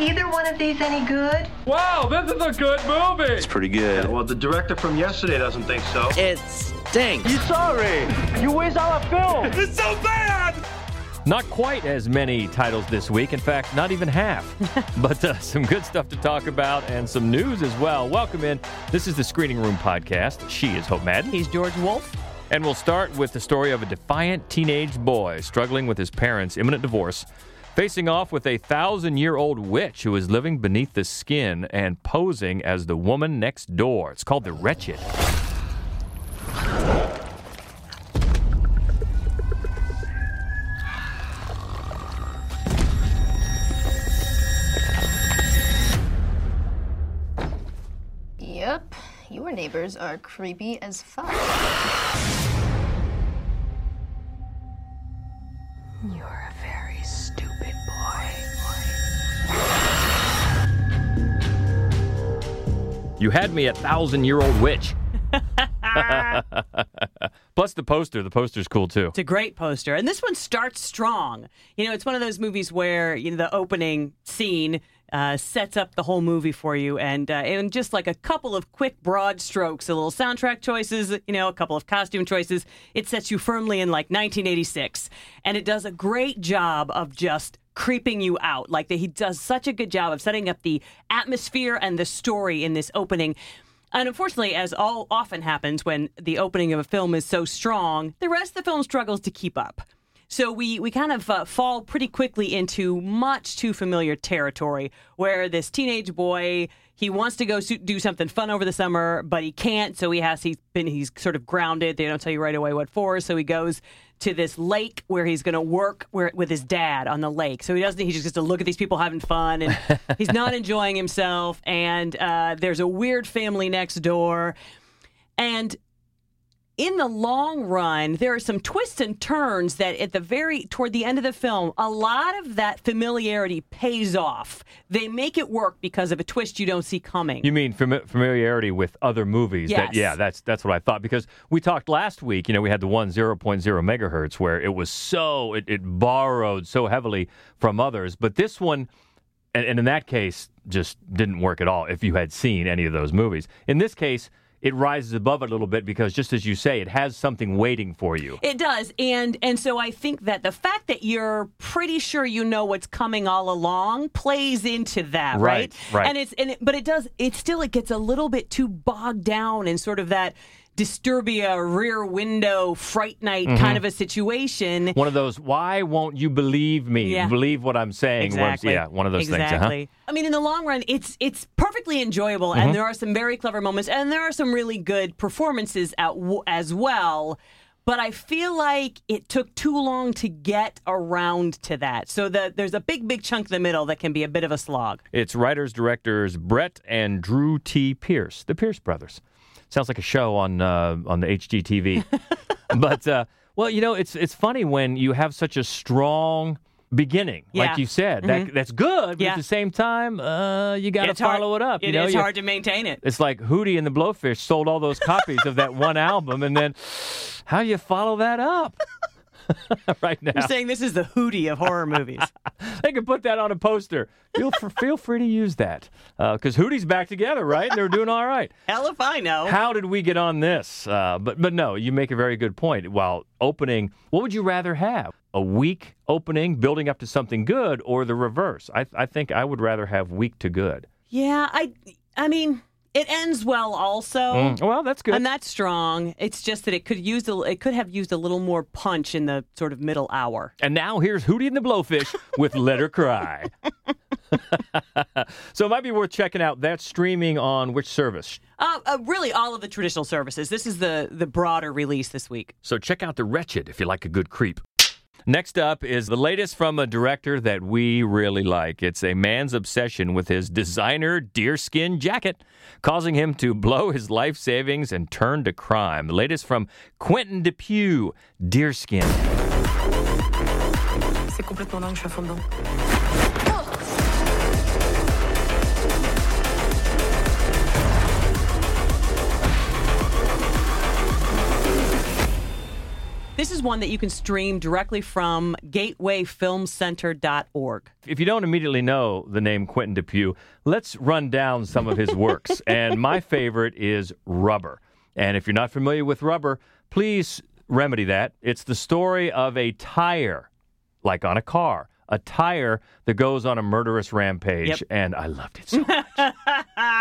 either one of these any good? Wow, this is a good movie. It's pretty good. Well, the director from yesterday doesn't think so. It stinks. You sorry? You waste all our film. It's so bad. Not quite as many titles this week. In fact, not even half. but uh, some good stuff to talk about and some news as well. Welcome in. This is the Screening Room Podcast. She is Hope Madden. He's George Wolf. And we'll start with the story of a defiant teenage boy struggling with his parents' imminent divorce, facing off with a thousand year old witch who is living beneath the skin and posing as the woman next door. It's called The Wretched. Yep, your neighbors are creepy as fuck. You had me a thousand year old witch. Plus the poster. The poster's cool too. It's a great poster. And this one starts strong. You know, it's one of those movies where, you know, the opening scene uh, sets up the whole movie for you. And, uh, and just like a couple of quick, broad strokes, a little soundtrack choices, you know, a couple of costume choices, it sets you firmly in like 1986. And it does a great job of just creeping you out. Like that he does such a good job of setting up the atmosphere and the story in this opening. And unfortunately, as all often happens when the opening of a film is so strong, the rest of the film struggles to keep up. So we, we kind of uh, fall pretty quickly into much too familiar territory where this teenage boy he wants to go do something fun over the summer, but he can't. So he has he's been he's sort of grounded. They don't tell you right away what for. So he goes to this lake where he's going to work where, with his dad on the lake. So he doesn't. He just gets to look at these people having fun, and he's not enjoying himself. And uh, there's a weird family next door, and in the long run, there are some twists and turns that at the very toward the end of the film, a lot of that familiarity pays off. They make it work because of a twist you don't see coming. You mean fam- familiarity with other movies? Yes. That, yeah, that's that's what I thought because we talked last week. You know, we had the one 0.0 megahertz where it was so it, it borrowed so heavily from others, but this one. And, and in that case, just didn't work at all if you had seen any of those movies. In this case, it rises above it a little bit because just as you say it has something waiting for you. It does. And and so i think that the fact that you're pretty sure you know what's coming all along plays into that right right, right. and it's and it, but it does it still it gets a little bit too bogged down in sort of that Disturbia rear window fright night Mm-hmm. kind of a situation. one of those why won't you believe me Yeah. believe what i'm saying Exactly. yeah one of those exactly. things uh-huh. I mean, in the long run, it's it's perfectly enjoyable, Mm-hmm. and there are some very clever moments, and there are some really good performances at, w- as well. But I feel like it took too long to get around to that. So the, there's a big, big chunk in the middle that can be a bit of a slog. it's writers directors brett and drew t pierce the pierce brothers sounds like a show on uh, on the hgtv but uh, well you know it's it's funny when you have such a strong beginning Yeah. Mm-hmm. like you said that that's good but Yeah. at the same time uh, you got to It's hard- follow it up It you know is You- hard to maintain it. It's like Hootie and the Blowfish sold all those copies of that one album, and then how do you follow that up? right now, You're saying this is the hootie of horror movies. they can put that on a poster. Feel fr- feel free to use that because Hootie's back together, right? They're doing all right. Hell if I know. How did we get on this? Uh, but but no, you make a very good point. While opening, what would you rather have? A weak opening building up to something good, or the reverse? I I think I would rather have weak to good. yeah, I I mean, it ends well also. Mm, well, that's good. And that's strong. It's just that it could use a, it could have used a little more punch in the sort of middle hour. And now here's Hootie and the Blowfish with Let Her Cry. so it might be worth checking out. That's streaming on which service? Uh, uh, really, all of the traditional services. This is the the broader release this week. So check out The Wretched if you like a good creep. Next up is the latest from a director that we really like. It's a man's obsession with his designer deerskin jacket, causing him to blow his life savings and turn to crime. The latest from Quentin Dupieux, Deerskin. C'est complètement dingue, je suis à fond dedans. This is one that you can stream directly from gatewayfilmcenter.org. If you don't immediately know the name Quentin Dupieux, let's run down some of his works. and my favorite is Rubber. And if you're not familiar with Rubber, please remedy that. It's the story of a tire, like on a car, a tire that goes on a murderous rampage. Yep. And I loved it so much.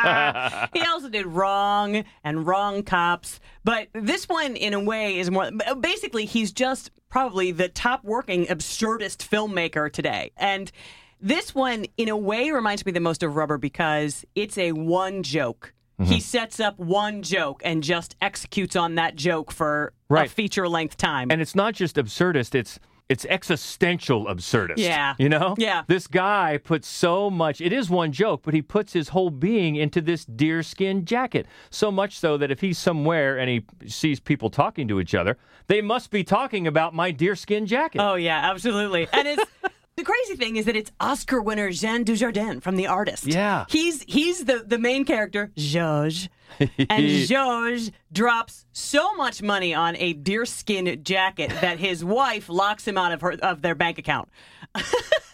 he also did Wrong and Wrong Cops, but this one, in a way, is more. Basically, he's just probably the top working absurdist filmmaker today, and this one, in a way, reminds me the most of Rubber because it's a one joke. Mm-hmm. He sets up one joke and just executes on that joke for a feature length time. and it's not just absurdist, it's it's existential absurdist. Yeah. You know? Yeah. This guy puts so much it is one joke, but he puts his whole being into this deerskin jacket. So much so that if he's somewhere and he sees people talking to each other, they must be talking about my deerskin jacket. Oh yeah, absolutely. And it's the crazy thing is that it's Oscar winner Jean Dujardin from The Artist. Yeah. he's he's the the main character Georges, and Georges drops so much money on a deerskin jacket that his wife locks him out of her of their bank account.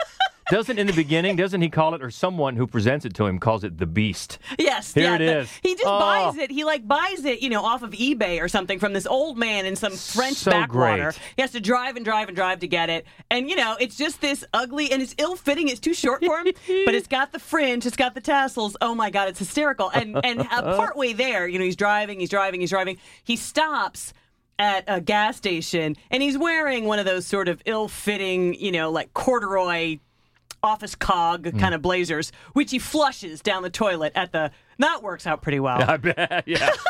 Doesn't in the beginning, doesn't he call it or someone who presents it to him calls it the beast? Yes, Here yeah, it the- is. He just Oh. buys it. He like buys it, you know, off of eBay or something from this old man in some French So backwater. great. He has to drive and drive and drive to get it, and you know, it's just this ugly and it's ill-fitting. It's too short for him, but it's got the fringe, it's got the tassels. Oh my god, it's hysterical. And and uh, partway there, you know, he's driving, he's driving, he's driving. He stops. At a gas station, and he's wearing one of those sort of ill-fitting, you know, like corduroy office cog Hmm. kind of blazers, which he flushes down the toilet at the. That works out pretty well. I bet. Yeah.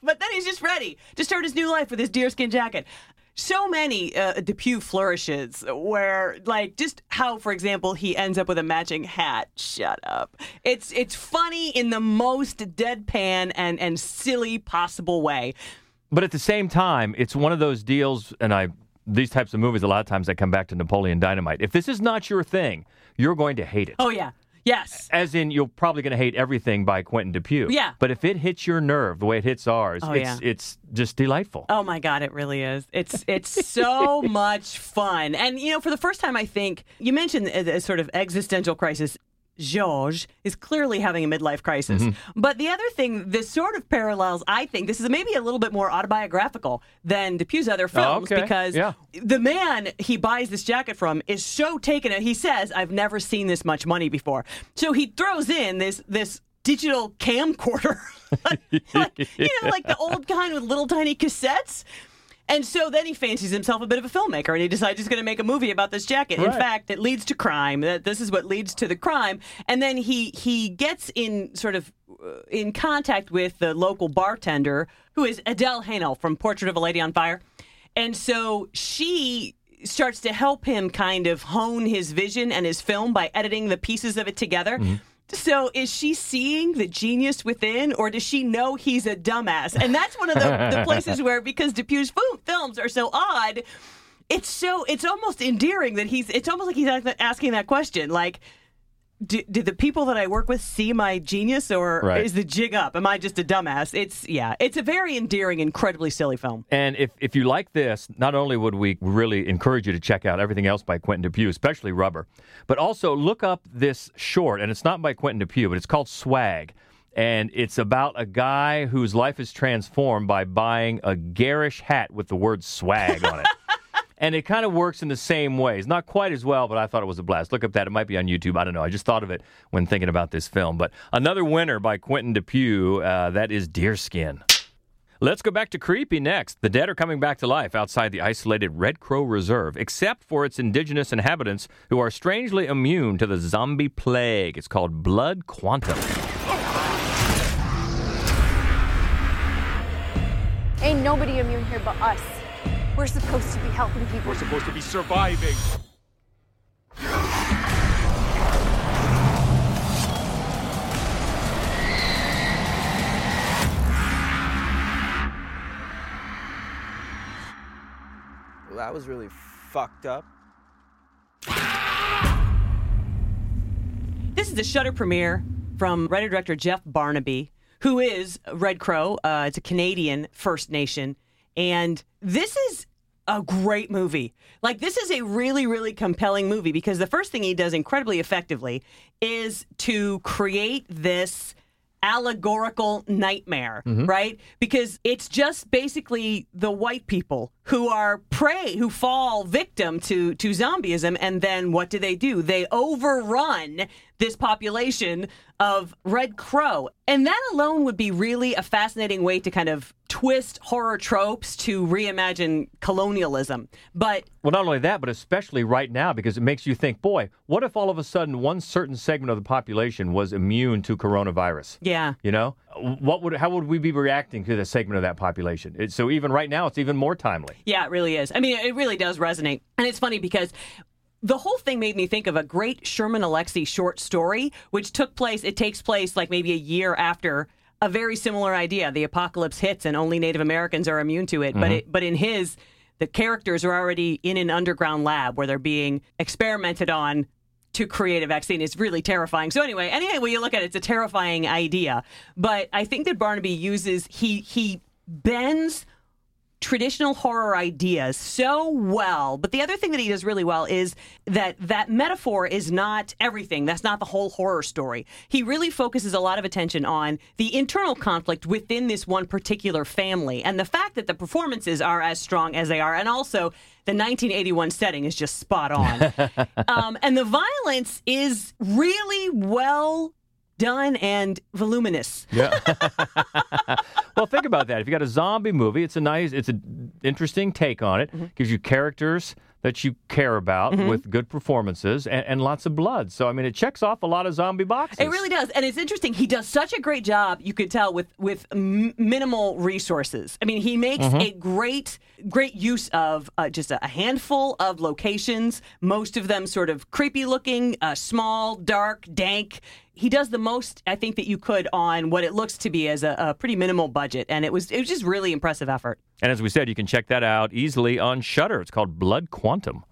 But then he's just ready to start his new life with his deerskin jacket. So many uh, Dupieux flourishes where, like, just how, for example, he ends up with a matching hat. Shut up. It's it's funny in the most deadpan and and silly possible way. But at the same time, it's one of those deals, and I these types of movies a lot of times I come back to Napoleon Dynamite. If this is not your thing, you're going to hate it. Oh yeah, yes. As in, you're probably going to hate everything by Quentin Dupieux. Yeah. But if it hits your nerve the way it hits ours, Oh, it's yeah. it's just delightful. Oh my god, it really is. It's it's so much fun. And you know, for the first time I think you mentioned a, a sort of existential crisis. Georges is clearly having a midlife crisis. Mm-hmm. But the other thing, this sort of parallels, I think, this is maybe a little bit more autobiographical than Dupieux's other films Oh, okay. because Yeah. the man he buys this jacket from is so taken. It, he says, "I've never seen this much money before." So he throws in this this digital camcorder, like, you know, like the old kind with little tiny cassettes. And so then he fancies himself a bit of a filmmaker, and he decides he's going to make a movie about this jacket. In fact, it leads to crime. That this is what leads to the crime. And then he he gets in sort of uh, in contact with the local bartender, who is Adele Haenel from Portrait of a Lady on Fire. And so she starts to help him kind of hone his vision and his film by editing the pieces of it together. So is she seeing the genius within, or does she know he's a dumbass? And that's one of the, the places where, because Dupieux's films are so odd, it's so it's almost endearing that he's. It's almost like he's asking that question, like. Do, do the people that I work with see my genius, or Right. is the jig up? Am I just a dumbass? It's yeah, it's a very endearing, incredibly silly film. And if, if you like this, not only would we really encourage you to check out everything else by Quentin Dupieux, especially Rubber, but also look up this short, and it's not by Quentin Dupieux, but it's called Swag. And it's about a guy whose life is transformed by buying a garish hat with the word swag on it. And it kind of works in the same ways. Not quite as well, but I thought it was a blast. Look up that. It might be on YouTube. I don't know. I just thought of it when thinking about this film. But another winner by Quentin Dupieux, uh, that is Deerskin. Let's go back to Creepy next. The dead are coming back to life outside the isolated Red Crow Reserve, except for its indigenous inhabitants who are strangely immune to the zombie plague. It's called Blood Quantum. Ain't nobody immune here but us. We're supposed to be helping people. We're supposed to be surviving. Well, that was really fucked up. This is the Shudder premiere from writer director Jeff Barnaby, who is Red Crow. Uh, it's a Canadian First Nation, and this is a great movie. Like this is a really really compelling movie because the first thing he does incredibly effectively is to create this allegorical nightmare, mm-hmm. right? Because it's just basically the white people who are prey, who fall victim to to zombieism and then what do they do? They overrun this population of red crow. And that alone would be really a fascinating way to kind of twist horror tropes to reimagine colonialism. But Well, not only that, but especially right now, because it makes you think, boy, what if all of a sudden one certain segment of the population was immune to coronavirus? yeah. You know, what would how would we be reacting to the segment of that population? It, so even right now, it's even more timely. Yeah, it really is. I mean, it really does resonate. And it's funny because the whole thing made me think of a great Sherman Alexie short story, which took place, it takes place like maybe a year after a very similar idea. The apocalypse hits and only Native Americans are immune to it. But mm-hmm. it, but in his, the characters are already in an underground lab where they're being experimented on to create a vaccine It's really terrifying. So anyway, anyway, when you look at it, it's a terrifying idea. But I think that Barnaby uses he he bends traditional horror ideas so well. But the other thing that he does really well is that that metaphor is not everything. That's not the whole horror story. He really focuses a lot of attention on the internal conflict within this one particular family and the fact that the performances are as strong as they are and also the 1981 setting is just spot on. um, and the violence is really well done and voluminous. Yeah. well, think about that. If you got a zombie movie, it's a nice, it's an interesting take on Mm-hmm. it. Gives you characters that you care about with good performances and, and lots of blood. So I mean, it checks off a lot of zombie boxes. It really does, and it's interesting. He does such a great job. You could tell with with m- minimal resources. I mean, he makes a great great use of uh, just a handful of locations. Most of them sort of creepy looking, uh, small, dark, dank. He does the most I think that you could on what it looks to be as a, a pretty minimal budget, and it was it was just really impressive effort. And as we said, you can check that out easily on Shudder. It's called Blood Quantum.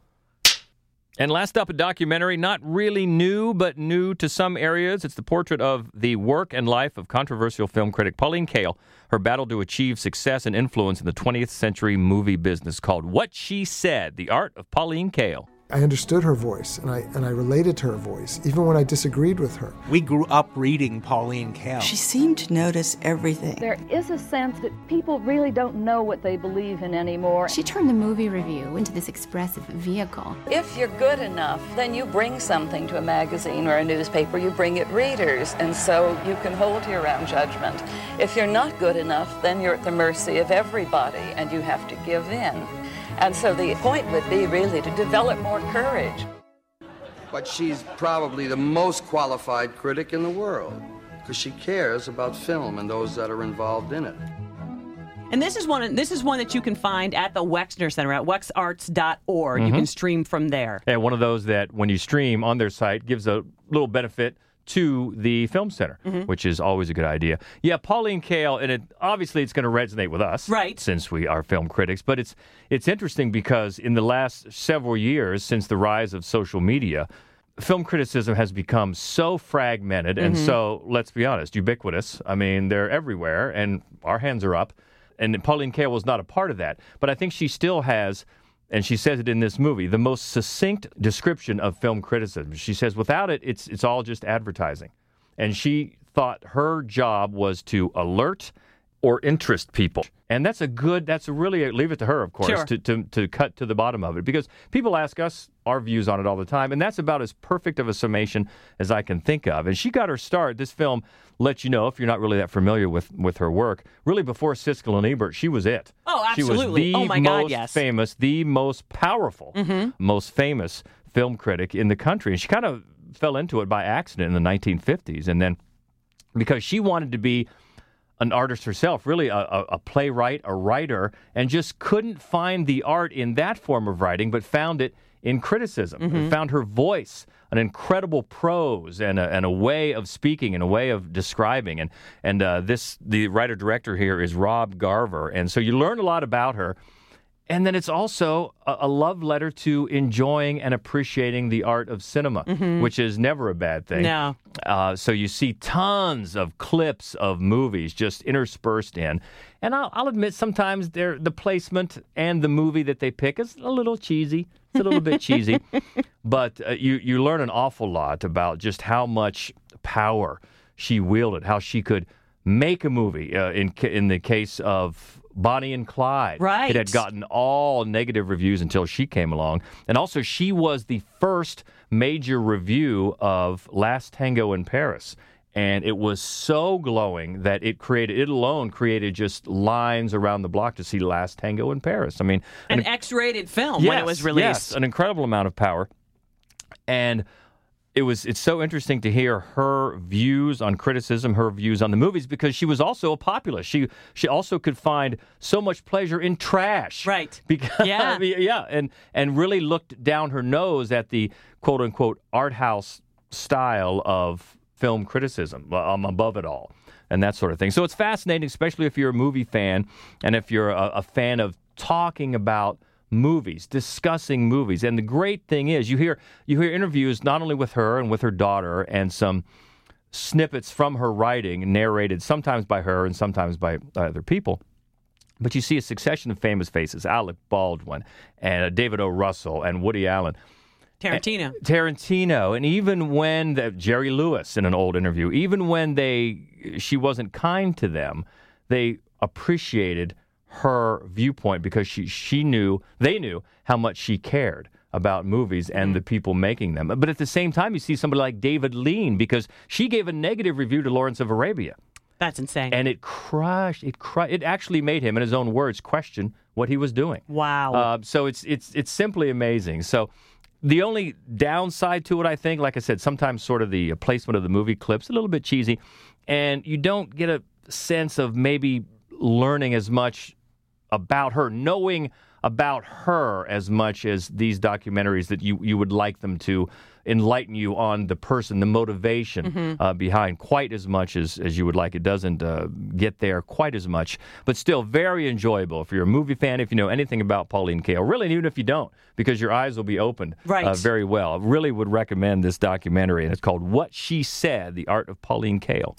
And last up, a documentary not really new, but new to some areas. It's the portrait of the work and life of controversial film critic Pauline Kael, her battle to achieve success and influence in the 20th century movie business called What She Said The Art of Pauline Kael. I understood her voice and I and I related to her voice, even when I disagreed with her. We grew up reading Pauline Kael. She seemed to notice everything. There is a sense that people really don't know what they believe in anymore. She turned the movie review into this expressive vehicle. If you're good enough, then you bring something to a magazine or a newspaper, you bring it readers, and so you can hold your own judgment. If you're not good enough, then you're at the mercy of everybody and you have to give in. And so the point would be really to develop more courage. But she's probably the most qualified critic in the world because she cares about film and those that are involved in it. And this is one. This is one that you can find at the Wexner Center at wexarts.org. You Mhm. can stream from there. And one of those that, when you stream on their site, gives a little benefit to the film center, Mhm. which is always a good idea. Yeah, Pauline Kael, and it obviously it's going to resonate with us, right? Since we are film critics, but it's it's interesting because in the last several years, since the rise of social media. Film criticism has become so fragmented and Mm-hmm. Mhm. so, let's be honest, ubiquitous. I mean, they're everywhere, and our hands are up. And Pauline Kael was not a part of that. But I think she still has and she says it in this movie, the most succinct description of film criticism. She says, without it, it's it's all just advertising. And she thought her job was to alert or interest people. And that's a good, that's a really, leave it to her, of course, Sure. to, to, to cut to the bottom of it. Because people ask us our views on it all the time. And that's about as perfect of a summation as I can think of. And she got her start. This film lets you know, if you're not really that familiar with, with her work, really before Siskel and Ebert, she was it. Oh, She was absolutely. the Oh, my God, most yes. famous, the most powerful, Mhm. most famous film critic in the country. And she kind of fell into it by accident in the 1950s. And then because she wanted to be an artist herself, really a, a playwright, a writer, and just couldn't find the art in that form of writing, but found it in criticism. Mhm. Found her voice, an incredible prose, and a, and a way of speaking, and a way of describing. And and uh, this the writer director here is Rob Garver, and so you learn a lot about her. and then it's also a, a love letter to enjoying and appreciating the art of cinema, Mhm. which is never a bad thing. No. Uh, so you see tons of clips of movies just interspersed in, and I'll, I'll admit sometimes the placement and the movie that they pick is a little cheesy. It's a little bit cheesy, but uh, you you learn an awful lot about just how much power she wielded, how she could make a movie. Uh, in in the case of Bonnie and Clyde, Right. It had gotten all negative reviews until she came along, and also she was the first major review of Last Tango in Paris. And it was so glowing that it created, it alone created just lines around the block to see Last Tango in Paris. I mean, An X-rated film when it was released. Yes, an incredible amount of power. And it was it's so interesting to hear her views on criticism, her views on the movies because she was also a populist. She she also could find so much pleasure in trash. Right. Because Yeah. yeah, and and really looked down her nose at the quote unquote art house style of film criticism um, above it all and that sort of thing. So it's fascinating, especially if you're a movie fan and if you're a, a fan of talking about movies, discussing movies. And the great thing is, you hear you hear interviews not only with her and with her daughter, and some snippets from her writing narrated sometimes by her and sometimes by other people. But you see a succession of famous faces: Alec Baldwin and uh, David O. Russell and Woody Allen. Tarantino. Tarantino, and even when the, Jerry Lewis in an old interview, even when they she wasn't kind to them, they appreciated her viewpoint because she she knew they knew how much she cared about movies and the people making them. But at the same time, you see somebody like David Lean because she gave a negative review to Lawrence of Arabia. That's insane. And it crushed. It It actually made him, in his own words, question what he was doing. Wow. Uh, so it's it's it's simply amazing. So the only downside to it, I think, like I said, sometimes sort of the uh, placement of the movie clips a little bit cheesy, and you don't get a sense of maybe learning as much about her, knowing about her as much as these documentaries that you you would like them to enlighten you on the person, the motivation Mhm. uh, behind quite as much as, as you would like. It doesn't uh, get there quite as much, but still very enjoyable. If you're a movie fan, if you know anything about Pauline Kael, really, even if you don't, because your eyes will be opened Right. uh, very well. I really would recommend this documentary, and it's called What She Said The Art of Pauline Kael.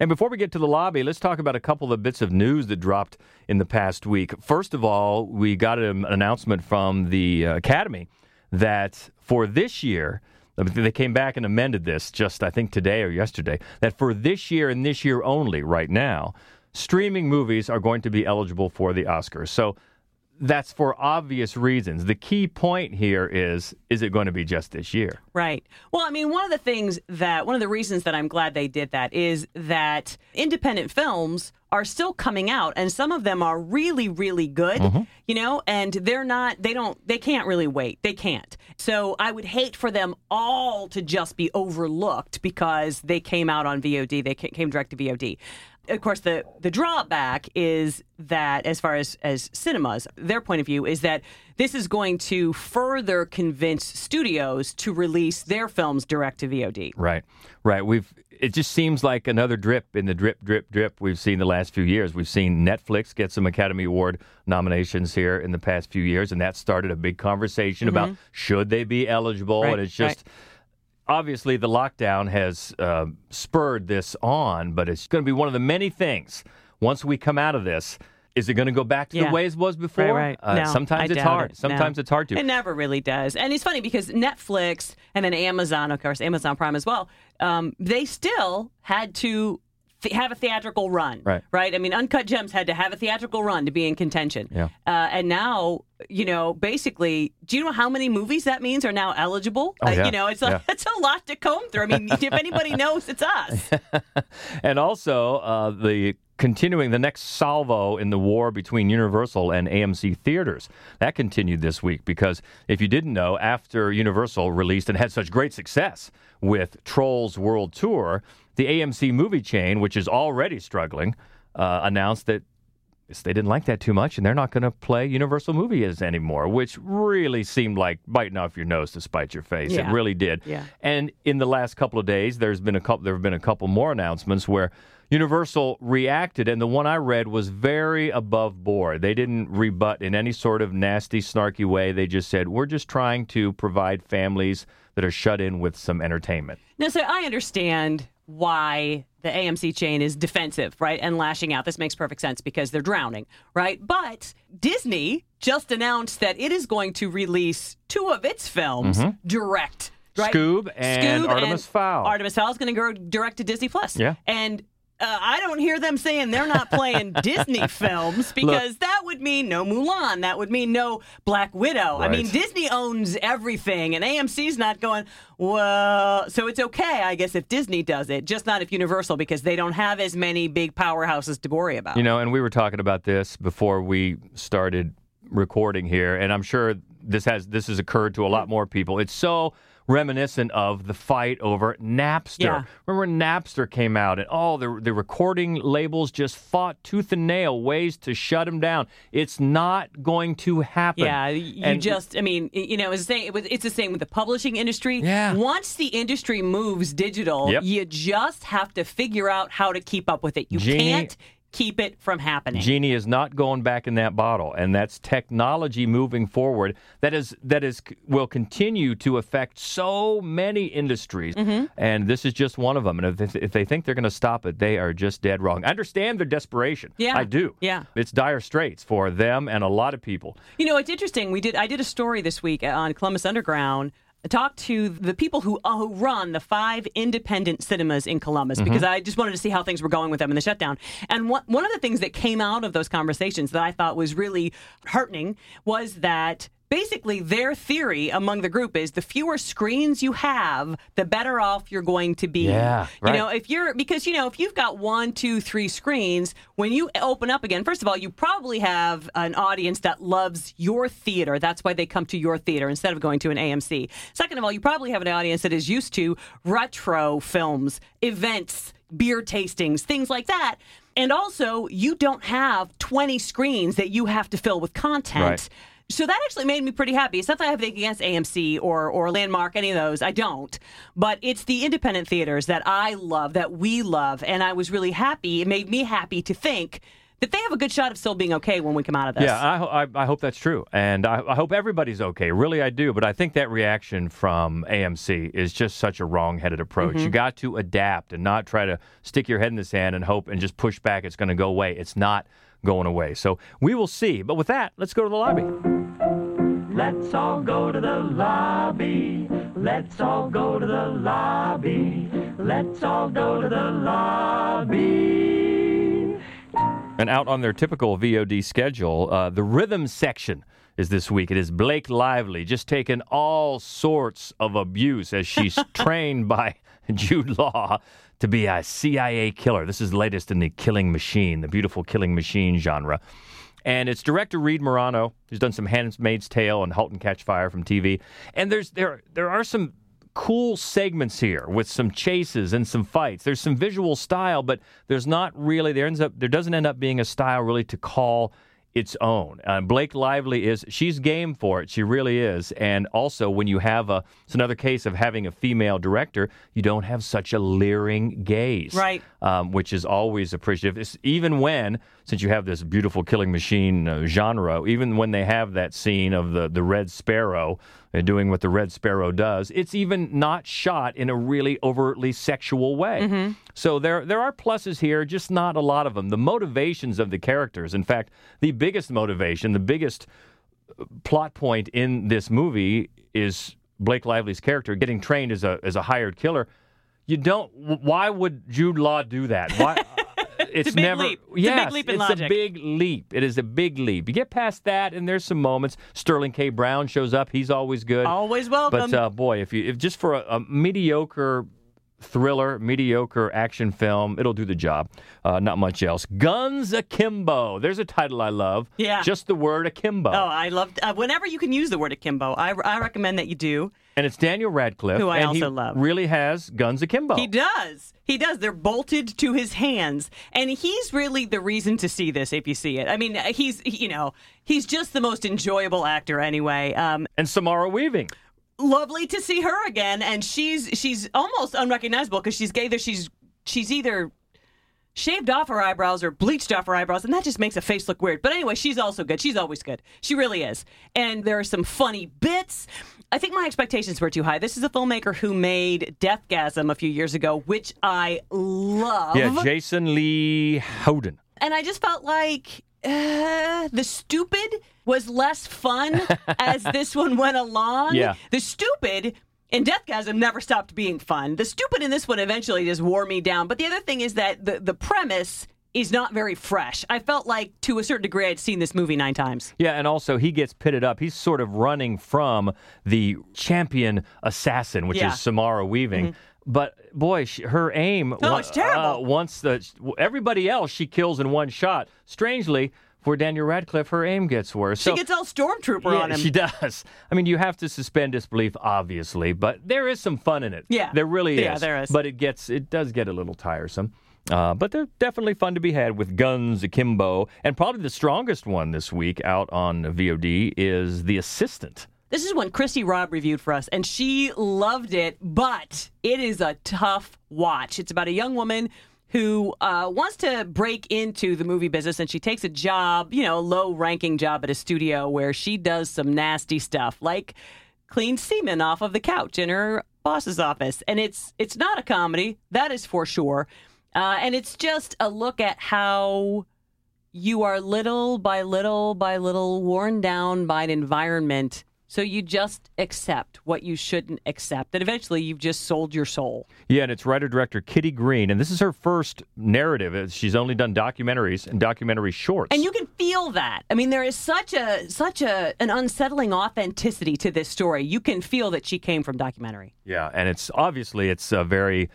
And before we get to the lobby, let's talk about a couple of the bits of news that dropped in the past week. First of all, we got an announcement from the uh, Academy that for this year, they came back and amended this just, I think, today or yesterday, that for this year and this year only, right now, streaming movies are going to be eligible for the Oscars. So that's for obvious reasons. The key point here is is it going to be just this year? Right. Well, I mean, one of the things that, one of the reasons that I'm glad they did that is that independent films are still coming out and some of them are really, really good, Mm-hmm. you know, and they're not, they don't, they can't really wait. They can't. So I would hate for them all to just be overlooked because they came out on VOD, they came direct to VOD. Of course, the, the drawback is that, as far as, as cinemas, their point of view is that this is going to further convince studios to release their films direct to VOD. Right, right. We've it just seems like another drip in the drip, drip, drip we've seen the last few years. We've seen Netflix get some Academy Award nominations here in the past few years, and that started a big conversation about Mhm. should they be eligible. Right, and it's just obviously the lockdown has uh, spurred this on, but it's going to be one of the many things once we come out of this. Is it going to go back to Yeah. the way it was before? Right, right. Uh, No, sometimes I it's hard. it. Sometimes No. it's hard to. It never really does. And it's funny because Netflix and then Amazon, of course, Amazon Prime as well, um, they still had to th- have a theatrical run. Right. Right? I mean, Uncut Gems had to have a theatrical run to be in contention. Yeah. Uh, and now, you know, basically, do you know how many movies that means are now eligible? Oh, Uh, you know, it's a, Yeah. it's a lot to comb through. I mean, if anybody knows, it's us. and also uh, the continuing the next salvo in the war between Universal and AMC theaters. That continued this week because if you didn't know, after Universal released and had such great success with Trolls World Tour, the AMC movie chain, which is already struggling, uh, announced that they didn't like that too much, and they're not going to play Universal movies anymore, which really seemed like biting off your nose to spite your face. Yeah. It really did. Yeah. And in the last couple of days, there's been a couple. There have been a couple more announcements where Universal reacted, and the one I read was very above board. They didn't rebut in any sort of nasty, snarky way. They just said, "We're just trying to provide families that are shut in with some entertainment." Now, so I understand why the AMC chain is defensive, right, and lashing out. This makes perfect sense because they're drowning, right? But Disney just announced that it is going to release two of its films Mhm. direct. Right? Scoob and Scoob Artemis and Fowl. Artemis Fowl is going to go direct to Disney Plus. Yeah. And uh, I don't hear them saying they're not playing Disney films because that would mean no Mulan. That would mean no Black Widow. I mean, Disney owns everything, and AMC's not going, well, so it's okay, I guess, if Disney does it, just not if Universal because they don't have as many big powerhouses to worry about. You know, and we were talking about this before we started recording here, and I'm sure this has this has occurred to a lot more people. It's so reminiscent of the fight over Napster. Yeah. Remember when Napster came out and all the the recording labels just fought tooth and nail ways to shut them down. It's not going to happen. Yeah, you And- just, I mean, you know, it's the same, it was- it's the same with the publishing industry. Yeah. Once the industry moves digital, Yep. you just have to figure out how to keep up with it. You Jeannie- can't keep it from happening. Genie is not going back in that bottle, and that's technology moving forward. That is that is will continue to affect so many industries, Mm-hmm. and this is just one of them. And if, if they think they're going to stop it, they are just dead wrong. I understand their desperation. Yeah. I do. Yeah. it's dire straits for them and a lot of people. You know, it's interesting. We did. I did a story this week on Columbus Underground. I talked to the people who, uh, who run the five independent cinemas in Columbus because I just wanted to see how things were going with them in the shutdown. And one, one of the things that came out of those conversations that I thought was really heartening was that basically their theory among the group is the fewer screens you have, the better off you're going to be. Yeah, You know, if you're because you know if you've got one, two, three screens, when you open up again, first of all, you probably have an audience that loves your theater. That's why they come to your theater instead of going to an AMC. Second of all, you probably have an audience that is used to retro films, events, beer tastings, things like that. And also, you don't have 20 screens that you have to fill with content. Right. So that actually made me pretty happy. It's not that I have anything against AMC or or Landmark, any of those. I don't. But it's the independent theaters that I love, that we love, and I was really happy. It made me happy to think that they have a good shot of still being okay when we come out of this. Yeah, I, I, I hope that's true, and I, I hope everybody's okay. Really, I do. But I think that reaction from AMC is just such a wrong-headed approach. Mhm. You got to adapt and not try to stick your head in the sand and hope and just push back. It's going to go away. It's not going away. So we will see. But with that, let's go to the lobby. Let's all go to the lobby. Let's all go to the lobby. Let's all go to the lobby. And out on their typical VOD schedule, uh, the rhythm section is this week. It is Blake Lively, just taking all sorts of abuse as she's trained by Jude Law to be a CIA killer. This is latest in the Killing Machine, the beautiful Killing Machine genre. And it's director Reed Morano, who's done some Handmaid's Tale and *Halt and Catch Fire* from TV. And there's there there are some cool segments here with some chases and some fights. There's some visual style, but there's not really there ends up there doesn't end up being a style really to call its own. Uh, Blake Lively is she's game for it. She really is. And also when you have a it's another case of having a female director, you don't have such a leering gaze. Right. Um, which is always appreciative. It's, even when since you have this beautiful killing machine uh, genre, even when they have that scene of the the red sparrow doing what the red sparrow does, it's even not shot in a really overtly sexual way. Mm-hmm. So there there are pluses here, just not a lot of them. The motivations of the characters, in fact, the biggest motivation, the biggest uh, plot point in this movie is Blake Lively's character getting trained as a as a hired killer. You don't. Why would Jude Law do that? Why? It's, a big never. leap. It's a big Yes, leap in it's a big leap. It is a big leap. You get past that, and there's some moments. Sterling K. Brown shows up. He's always good. Always welcome. But uh, boy, if you if just for a, a mediocre thriller, mediocre action film. It'll do the job. Uh, not much else. Guns Akimbo. There's a title I love. Yeah. Just the word akimbo. Oh, I love uh, whenever you can use the word akimbo. I, I recommend that you do. And it's Daniel Radcliffe. Who I and also he love. really has guns akimbo. He does. He does. They're bolted to his hands. And he's really the reason to see this if you see it. I mean, he's, you know, he's just the most enjoyable actor anyway. Um, and Samara Weaving. Lovely to see her again. And she's she's almost unrecognizable because she's either she's she's either shaved off her eyebrows or bleached off her eyebrows, and that just makes a face look weird. But anyway, she's also good. She's always good. She really is. And there are some funny bits. I think my expectations were too high. This is a filmmaker who made Deathgasm a few years ago, which I love. Yeah, Jason Lee Howden. And I just felt like uh, the stupid was less fun as this one went along. Yeah. The stupid in Deathgasm never stopped being fun. The stupid in this one eventually just wore me down. But the other thing is that the, the premise is not very fresh. I felt like to a certain degree I'd seen this movie nine times. Yeah, and also he gets pitted up. He's sort of running from the champion assassin, which Yeah. is Samara Weaving. But boy, she, her aim. Oh, it's terrible. Uh, once the everybody else she kills in one shot. Strangely, for Daniel Radcliffe, her aim gets worse. She So- gets all stormtrooper yeah, on him. She does. I mean, you have to suspend disbelief, obviously, but there is some fun in it. Yeah. there really Yeah, is. there is. But it gets, it does get a little tiresome. Uh, but they're definitely fun to be had with Guns Akimbo, and probably the strongest one this week out on VOD is The Assistant. This is one Christy Robb reviewed for us, and she loved it, but it is a tough watch. It's about a young woman who uh, wants to break into the movie business, and she takes a job, you know, a low ranking job at a studio where she does some nasty stuff, like clean semen off of the couch in her boss's office. And it's it's not a comedy, that is for sure. Uh, and it's just a look at how you are little by little by little worn down by an environment. So you just accept what you shouldn't accept. And eventually you've just sold your soul. Yeah, and it's writer director Kitty Green, and this is her first narrative. Uh, She's only done documentaries and documentary shorts. And you can feel that. I mean, there is such a such a an unsettling authenticity to this story. You can feel that she came from documentary. Yeah, and it's obviously it's a very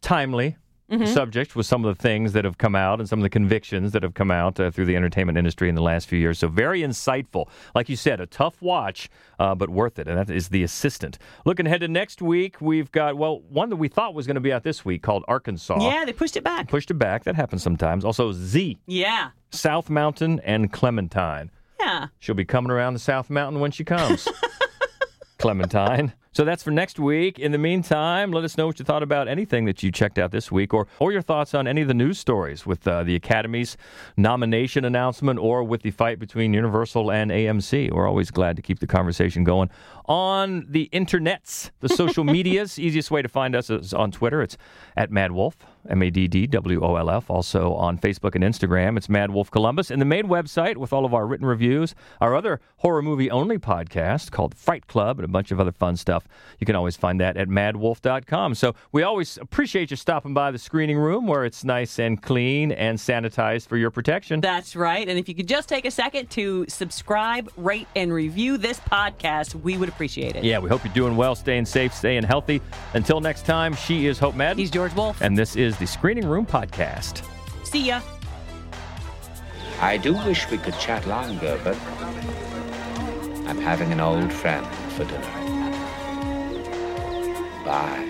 timely Mhm. subject with some of the things that have come out and some of the convictions that have come out uh, through the entertainment industry in the last few years. So very insightful. Like you said, a tough watch, uh, but worth it. And that is The Assistant. Looking ahead to next week, we've got well one that we thought was going to be out this week called Arkansas. Yeah, they pushed it back. Pushed it back. That happens sometimes. Also Z, Yeah. South Mountain, and Clementine. Yeah. She'll be coming around the South Mountain when she comes. Clementine. So that's for next week. In the meantime, let us know what you thought about anything that you checked out this week or, or your thoughts on any of the news stories with uh, the Academy's nomination announcement or with the fight between Universal and AMC. We're always glad to keep the conversation going on the internets, the social medias. Easiest way to find us is on Twitter. It's at MaddWolf, M A D D W O L F. Also on Facebook and Instagram, it's MaddWolf Columbus. And the main website with all of our written reviews, our other horror movie only podcast called Fright Club, and a bunch of other fun stuff. You can always find that at maddwolf.com. So we always appreciate you stopping by the screening room where it's nice and clean and sanitized for your protection. That's right. And if you could just take a second to subscribe, rate, and review this podcast, we would appreciate it. Yeah, we hope you're doing well, staying safe, staying healthy. Until next time, she is Hope Madden. He's George Wolf. And this is the Screening Room Podcast. See ya. I do wish we could chat longer, but I'm having an old friend for dinner. Bye.